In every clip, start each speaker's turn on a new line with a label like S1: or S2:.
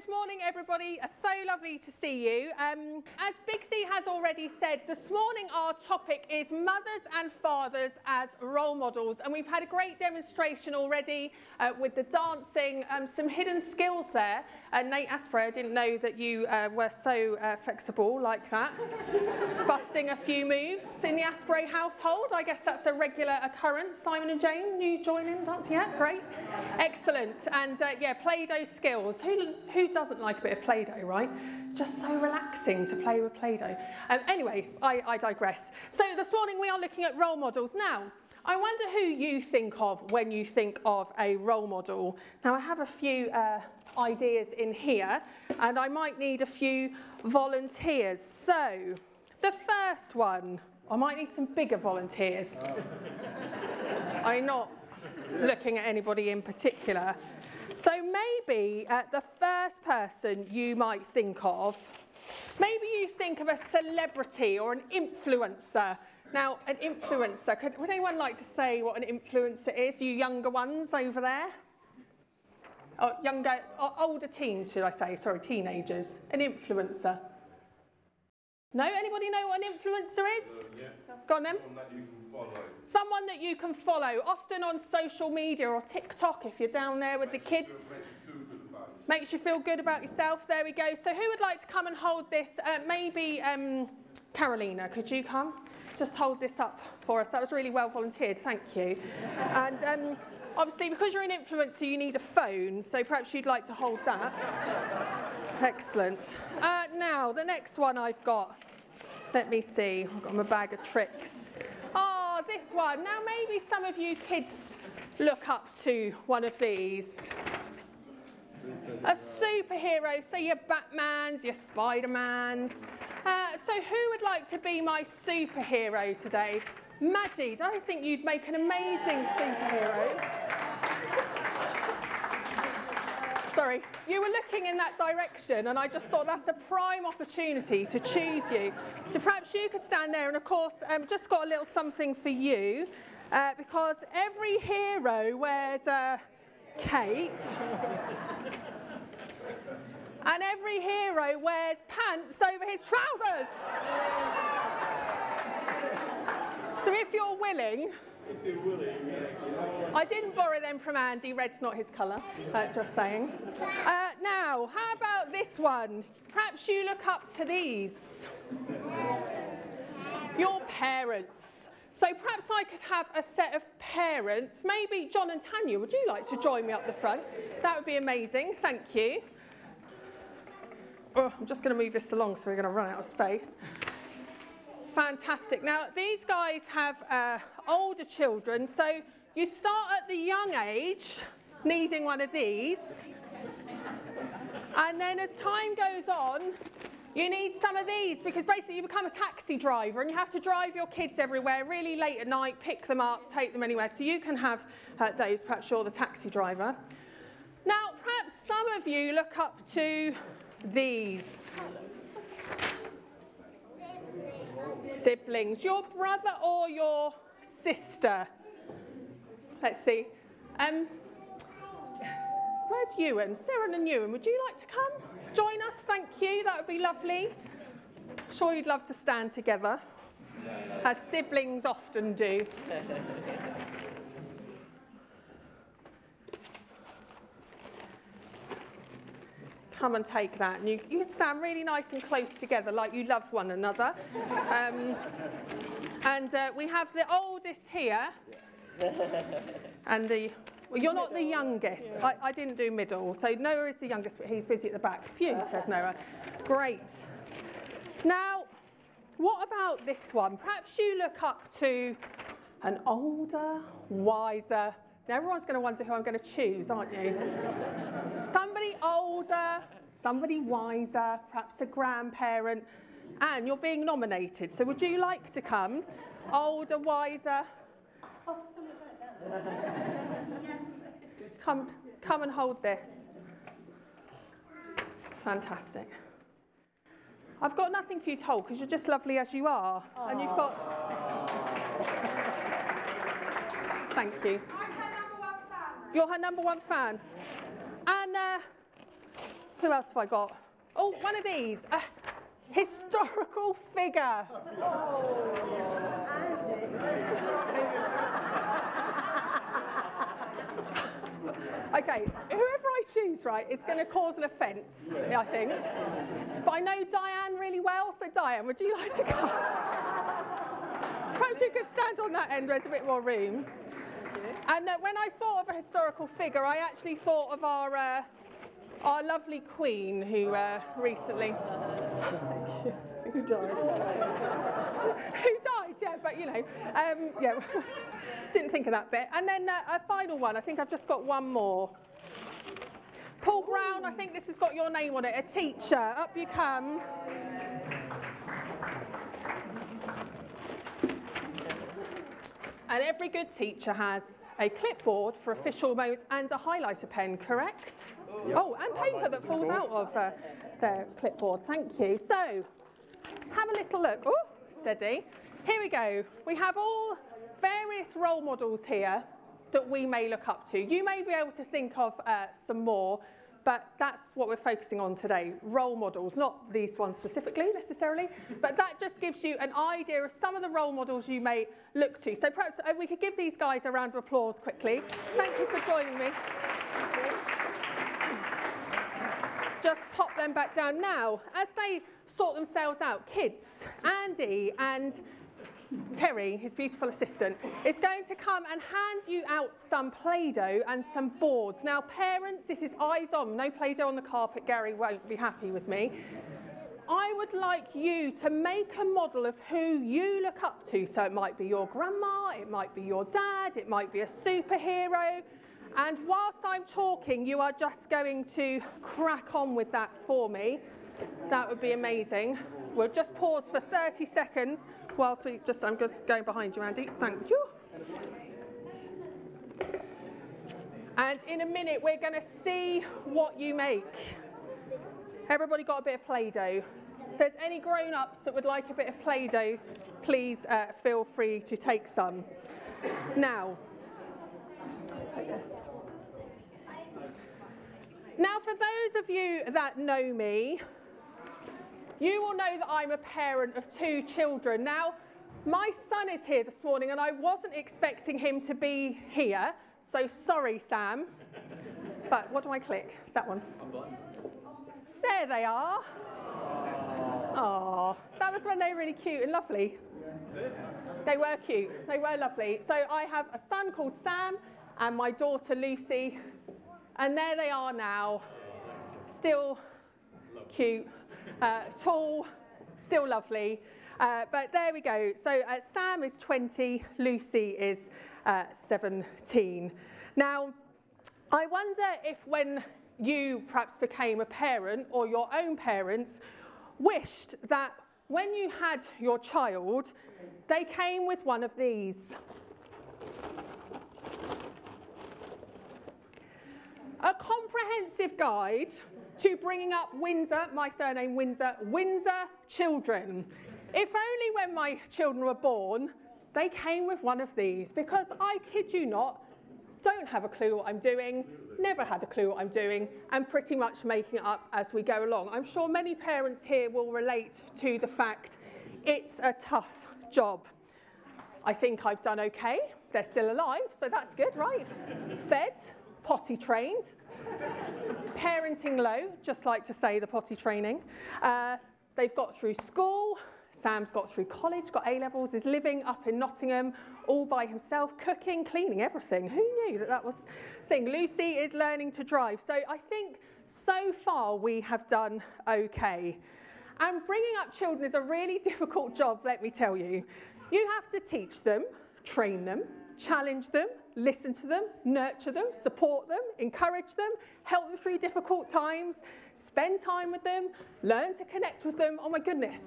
S1: good morning, everybody. So lovely to see you. Um, as Big C has already said, this morning our topic is mothers and fathers as role models. And we've had a great demonstration already uh, with the dancing, um, some hidden skills there. Uh, Nate Asprey, I didn't know that you uh, were so uh, flexible like that. Busting a few moves in the Asprey household. I guess that's a regular occurrence. Simon and Jane, you joining dancing? Yeah, great. Excellent. And uh, yeah, Play-Doh skills. Who, who doesn't like a bit of Play-Doh, right? Just so relaxing to play with Play-Doh. Um, anyway, I, I digress. So this morning we are looking at role models. Now, I wonder who you think of when you think of a role model. Now, I have a few uh, ideas in here, and I might need a few volunteers. So, the first one, I might need some bigger volunteers. I'm not looking at anybody in particular. So, maybe uh, the first person you might think of, maybe you think of a celebrity or an influencer. Now, an influencer, could, would anyone like to say what an influencer is? You younger ones over there? Oh, younger, oh, older teens, should I say? Sorry, teenagers. An influencer. No? Anybody know what an influencer is?
S2: Yeah.
S1: Go on then.
S2: Someone that you can follow.
S1: Someone that you can follow, often on social media or TikTok if you're down there with the kids.
S2: Makes you feel good about
S1: Makes you feel good about
S2: yourself.
S1: yourself. There we go. So, who would like to come and hold this? Uh, maybe um, Carolina, could you come? Just hold this up for us. That was really well volunteered. Thank you. And um, obviously, because you're an influencer, you need a phone. So, perhaps you'd like to hold that. Excellent. Uh, now, the next one I've got. Let me see. I've got my bag of tricks. Oh, this one. Now, maybe some of you kids look up to one of these. A superhero, so your Batmans, your Spider-Mans. Uh, so who would like to be my superhero today? Majid, I think you'd make an amazing superhero. Sorry, you were looking in that direction, and I just thought that's a prime opportunity to choose you. So perhaps you could stand there, and of course, um, just got a little something for you, uh, because every hero wears a cape. And every hero wears pants over his trousers. So if you're willing, I didn't borrow them from Andy. Red's not his colour, uh, just saying. Uh, now, how about this one? Perhaps you look up to these. Your parents. So perhaps I could have a set of parents. Maybe John and Tanya, would you like to join me up the front? That would be amazing. Thank you. Oh, I'm just going to move this along so we're going to run out of space. Fantastic. Now, these guys have uh, older children, so you start at the young age needing one of these. And then as time goes on, you need some of these because basically you become a taxi driver and you have to drive your kids everywhere really late at night, pick them up, take them anywhere. So you can have uh, those, perhaps you're the taxi driver. Now, perhaps some of you look up to these siblings, your brother or your sister. Let's see. Um, where's Ewan? Sarah and Ewan, would you like to come? Join us, thank you. That would be lovely. Sure, you'd love to stand together, as siblings often do. come and take that. And you, you stand really nice and close together like you love one another. Um, and uh, we have the oldest here. And the, well, you're not the youngest. I, I didn't do middle. So Noah is the youngest, but he's busy at the back. Phew, says Noah. Great. Now, what about this one? Perhaps you look up to an older, wiser, now everyone's going to wonder who I'm going to choose, aren't you? somebody older, somebody wiser, perhaps a grandparent, and you're being nominated. So would you like to come? Older, wiser? come, come and hold this. Fantastic. I've got nothing for you to hold because you're just lovely as you are. And you've got. Thank you. You're her number one fan. And uh, Who else have I got? Oh, one of these. A historical figure. Okay, whoever I choose, right, is going to cause an offence, I think. But I know Diane really well, so Diane, would you like to come? Perhaps you could stand on that end, there's a bit more room. And uh, when I thought of a historical figure, I actually thought of our, uh, our lovely Queen who uh, recently.
S3: Who died?
S1: who died, yeah, but you know, um, yeah, didn't think of that bit. And then uh, a final one, I think I've just got one more. Paul Brown, I think this has got your name on it, a teacher. Up you come. And every good teacher has a clipboard for official moments and a highlighter pen, correct? Oh, and paper that falls out of uh, their clipboard. Thank you. So, have a little look. Oh, steady. Here we go. We have all various role models here that we may look up to. You may be able to think of uh, some more, but that's what we're focusing on today role models, not these ones specifically necessarily, but that just gives you an idea of some of the role models you may look to. So perhaps uh, we could give these guys a round of applause quickly. Thank you for joining me. Just pop them back down now. As they sort themselves out, kids, Andy and Terry, his beautiful assistant, is going to come and hand you out some Play Doh and some boards. Now, parents, this is eyes on, no Play Doh on the carpet. Gary won't be happy with me. I would like you to make a model of who you look up to. So it might be your grandma, it might be your dad, it might be a superhero. And whilst I'm talking, you are just going to crack on with that for me. That would be amazing. We'll just pause for 30 seconds whilst we just, I'm just going behind you, Andy. Thank you. And in a minute, we're going to see what you make. Everybody got a bit of Play Doh. If there's any grown ups that would like a bit of Play Doh, please uh, feel free to take some. Now, Now, for those of you that know me, you will know that I'm a parent of two children. Now, my son is here this morning, and I wasn't expecting him to be here, so sorry, Sam. But what do I click? That one. There they are. Oh, that was when they were really cute and lovely. They were cute. They were lovely. So I have a son called Sam and my daughter Lucy, and there they are now, still cute uh, tall, still lovely. Uh, but there we go. So uh, Sam is 20, Lucy is uh, 17. Now, I wonder if when you perhaps became a parent or your own parents wished that when you had your child, they came with one of these. A comprehensive guide to bringing up Winser, my surname Winser, Winser children. If only when my children were born, they came with one of these, because I kid you not, don't have a clue what I'm doing, never had a clue what I'm doing, and pretty much making it up as we go along. I'm sure many parents here will relate to the fact it's a tough job. I think I've done okay. They're still alive, so that's good, right? Fed, potty trained, parenting low, just like to say the potty training. Uh, they've got through school. Sam's got through college, got A levels, is living up in Nottingham all by himself, cooking, cleaning, everything. Who knew that that was thing? Lucy is learning to drive. So I think so far we have done okay. And bringing up children is a really difficult job, let me tell you. You have to teach them, train them, challenge them, listen to them, nurture them, support them, encourage them, help them through difficult times, spend time with them, learn to connect with them. Oh my goodness.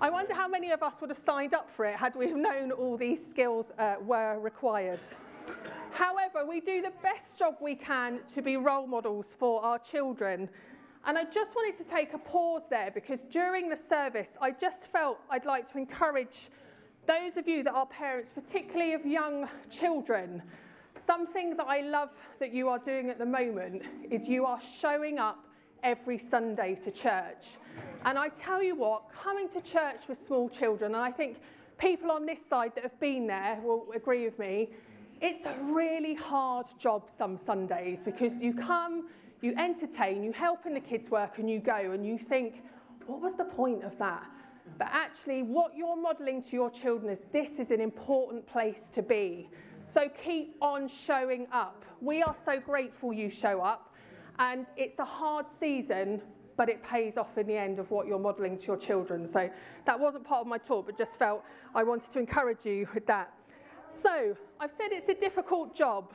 S1: I wonder how many of us would have signed up for it had we known all these skills uh, were required. However, we do the best job we can to be role models for our children. And I just wanted to take a pause there because during the service, I just felt I'd like to encourage those of you that are parents, particularly of young children, something that I love that you are doing at the moment is you are showing up every Sunday to church. And I tell you what, coming to church with small children, and I think people on this side that have been there will agree with me, it's a really hard job some Sundays because you come, you entertain, you help in the kids' work, and you go and you think, what was the point of that? But actually, what you're modelling to your children is this is an important place to be. So keep on showing up. We are so grateful you show up, and it's a hard season, but it pays off in the end of what you're modelling to your children. So that wasn't part of my talk, but just felt I wanted to encourage you with that. So I've said it's a difficult job.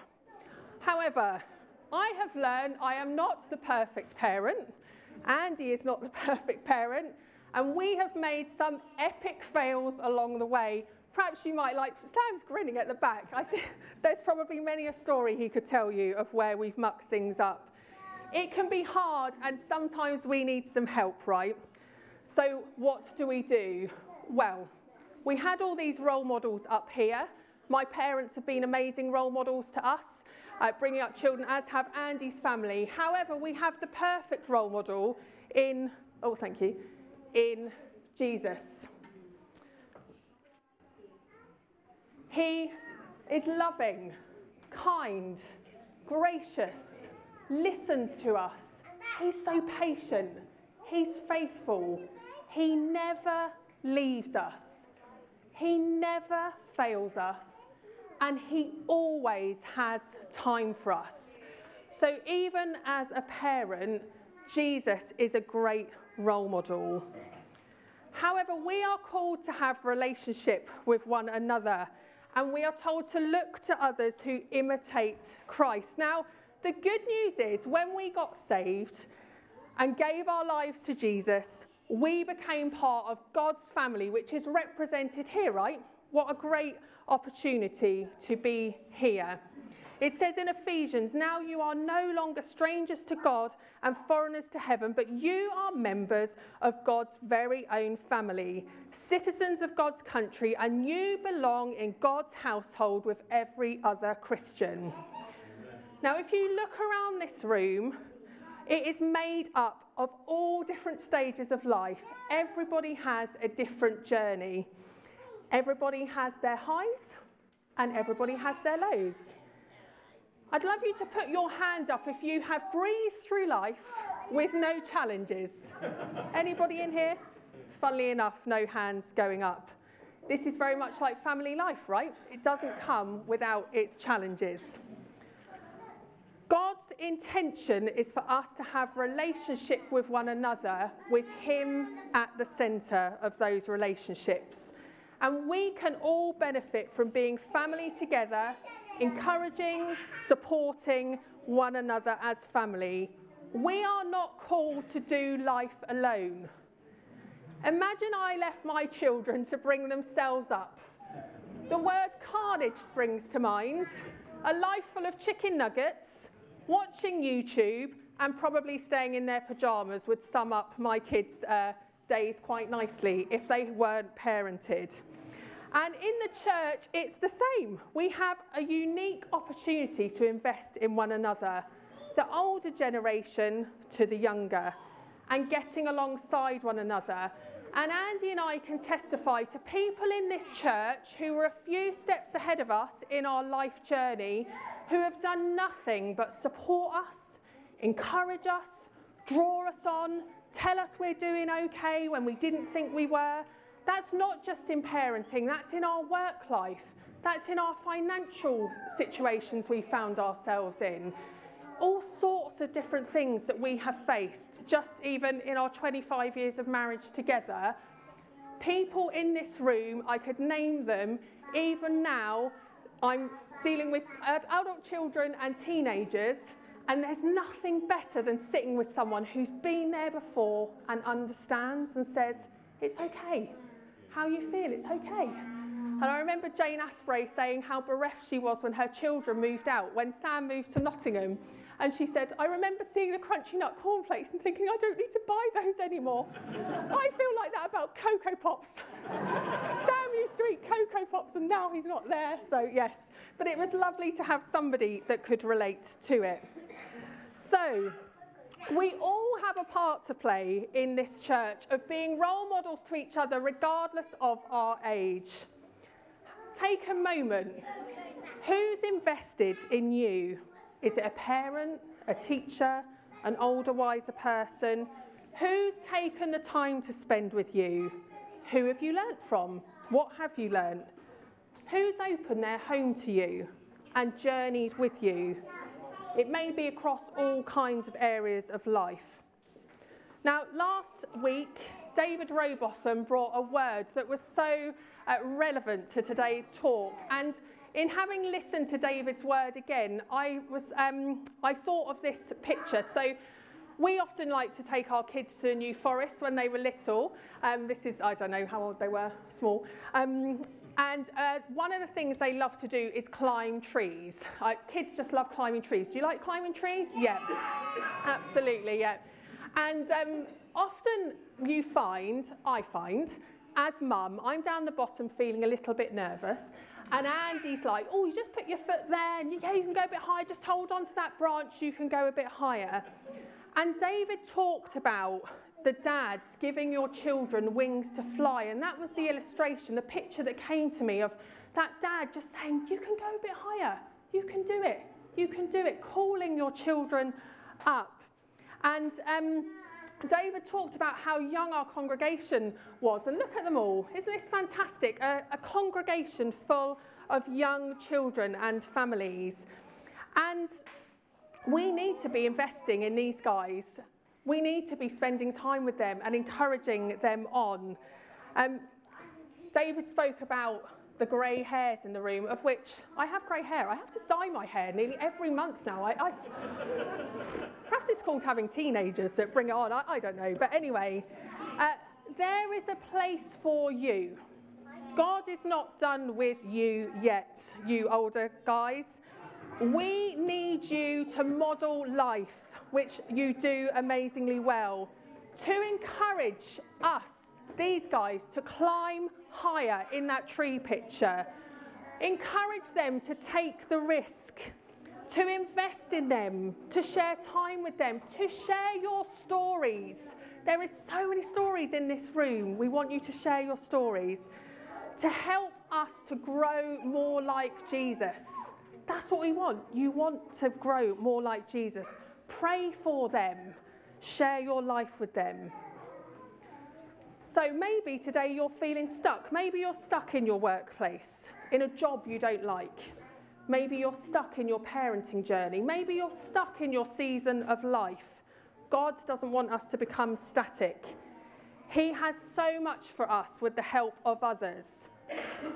S1: However, I have learned I am not the perfect parent. Andy is not the perfect parent. And we have made some epic fails along the way. Perhaps you might like, Sam's grinning at the back. I think there's probably many a story he could tell you of where we've mucked things up. It can be hard, and sometimes we need some help, right? So, what do we do? Well, we had all these role models up here. My parents have been amazing role models to us, uh, bringing up children, as have Andy's family. However, we have the perfect role model in, oh, thank you, in Jesus. He is loving, kind, gracious, listens to us. He's so patient. He's faithful. He never leaves us. He never fails us. And he always has time for us. So, even as a parent, Jesus is a great role model. However, we are called to have relationship with one another, and we are told to look to others who imitate Christ. Now, the good news is when we got saved and gave our lives to Jesus, we became part of God's family, which is represented here, right? What a great opportunity to be here. It says in Ephesians, now you are no longer strangers to God and foreigners to heaven, but you are members of God's very own family, citizens of God's country, and you belong in God's household with every other Christian. Now, if you look around this room, it is made up of all different stages of life. Everybody has a different journey. Everybody has their highs and everybody has their lows. I'd love you to put your hand up if you have breezed through life with no challenges. Anybody in here? Funnily enough, no hands going up. This is very much like family life, right? It doesn't come without its challenges. God's intention is for us to have relationship with one another with him at the center of those relationships. And we can all benefit from being family together encouraging, supporting one another as family. We are not called to do life alone. Imagine I left my children to bring themselves up. The word carnage springs to mind. A life full of chicken nuggets, watching YouTube, and probably staying in their pajamas would sum up my kids' uh, days quite nicely if they weren't parented. And in the church, it's the same. We have a unique opportunity to invest in one another, the older generation to the younger, and getting alongside one another. And Andy and I can testify to people in this church who are a few steps ahead of us in our life journey, who have done nothing but support us, encourage us, draw us on, tell us we're doing okay when we didn't think we were, that's not just in parenting, that's in our work life, that's in our financial situations we found ourselves in. All sorts of different things that we have faced, just even in our 25 years of marriage together. People in this room, I could name them, even now, I'm dealing with adult children and teenagers, and there's nothing better than sitting with someone who's been there before and understands and says, It's okay how you feel, it's okay. And I remember Jane Asprey saying how bereft she was when her children moved out, when Sam moved to Nottingham. And she said, I remember seeing the crunchy nut cornflakes and thinking, I don't need to buy those anymore. I feel like that about Cocoa Pops. Sam used to eat Cocoa Pops and now he's not there. So, yes. But it was lovely to have somebody that could relate to it. So, We all have a part to play in this church of being role models to each other, regardless of our age. Take a moment. Who's invested in you? Is it a parent, a teacher, an older, wiser person? Who's taken the time to spend with you? Who have you learnt from? What have you learnt? Who's opened their home to you and journeyed with you? It may be across all kinds of areas of life. Now, last week, David Robotham brought a word that was so uh, relevant to today's talk. And in having listened to David's word again, I, was, um, I thought of this picture. So we often like to take our kids to the New Forest when they were little. Um, this is, I don't know how old they were, small. Um, and uh, one of the things they love to do is climb trees. Uh, kids just love climbing trees. Do you like climbing trees? Yeah, absolutely, yeah. And um, often you find, I find, as mum, I'm down the bottom feeling a little bit nervous. And Andy's like, oh, you just put your foot there, and yeah, you can go a bit higher, just hold on to that branch, you can go a bit higher. And David talked about the dads giving your children wings to fly. And that was the illustration, the picture that came to me of that dad just saying, You can go a bit higher. You can do it. You can do it. Calling your children up. And um, David talked about how young our congregation was. And look at them all. Isn't this fantastic? A, a congregation full of young children and families. And we need to be investing in these guys we need to be spending time with them and encouraging them on. Um, David spoke about the grey hairs in the room, of which I have grey hair. I have to dye my hair nearly every month now. I, I perhaps it's called having teenagers that bring it on. I, I don't know. But anyway, uh, there is a place for you. God is not done with you yet, you older guys. We need you to model life which you do amazingly well, to encourage us, these guys, to climb higher in that tree picture. Encourage them to take the risk, to invest in them, to share time with them, to share your stories. There is so many stories in this room. We want you to share your stories to help us to grow more like Jesus. That's what we want. You want to grow more like Jesus. Pray for them. Share your life with them. So maybe today you're feeling stuck. Maybe you're stuck in your workplace, in a job you don't like. Maybe you're stuck in your parenting journey. Maybe you're stuck in your season of life. God doesn't want us to become static. He has so much for us with the help of others.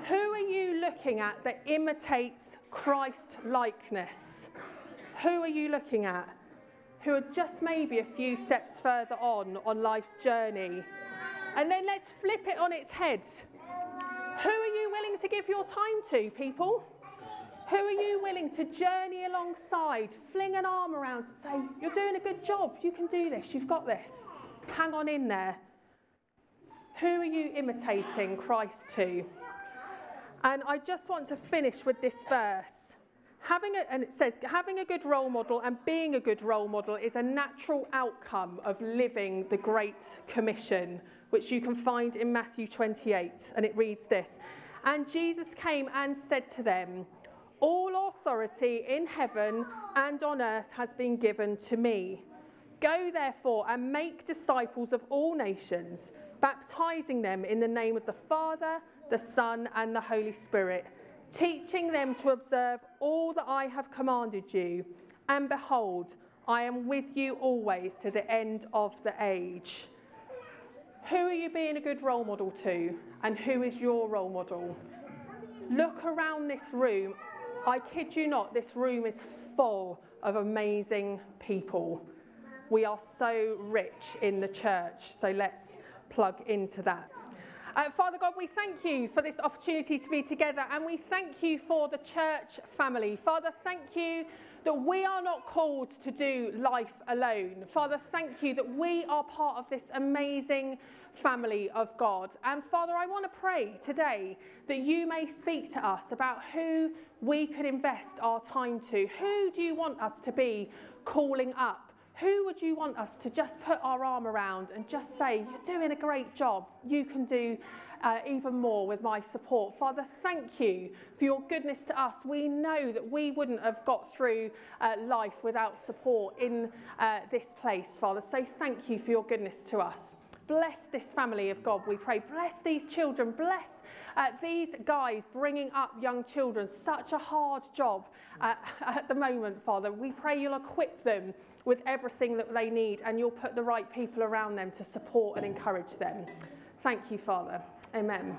S1: Who are you looking at that imitates Christ likeness? Who are you looking at? Who are just maybe a few steps further on on life's journey. And then let's flip it on its head. Who are you willing to give your time to, people? Who are you willing to journey alongside, fling an arm around to say, You're doing a good job, you can do this, you've got this. Hang on in there. Who are you imitating Christ to? And I just want to finish with this verse having a, and it says, having a good role model and being a good role model is a natural outcome of living the Great Commission, which you can find in Matthew 28. And it reads this And Jesus came and said to them, All authority in heaven and on earth has been given to me. Go therefore and make disciples of all nations, baptizing them in the name of the Father, the Son, and the Holy Spirit teaching them to observe all that I have commanded you. And behold, I am with you always to the end of the age. Who are you being a good role model to? And who is your role model? Look around this room. I kid you not, this room is full of amazing people. We are so rich in the church, so let's plug into that. Uh, Father God, we thank you for this opportunity to be together and we thank you for the church family. Father, thank you that we are not called to do life alone. Father, thank you that we are part of this amazing family of God. And Father, I want to pray today that you may speak to us about who we could invest our time to. Who do you want us to be calling up? Who would you want us to just put our arm around and just say, You're doing a great job. You can do uh, even more with my support. Father, thank you for your goodness to us. We know that we wouldn't have got through uh, life without support in uh, this place, Father. So thank you for your goodness to us. Bless this family of God, we pray. Bless these children. Bless uh, these guys bringing up young children. Such a hard job uh, at the moment, Father. We pray you'll equip them with everything that they need and you'll put the right people around them to support and encourage them. Thank you, Father. Amen.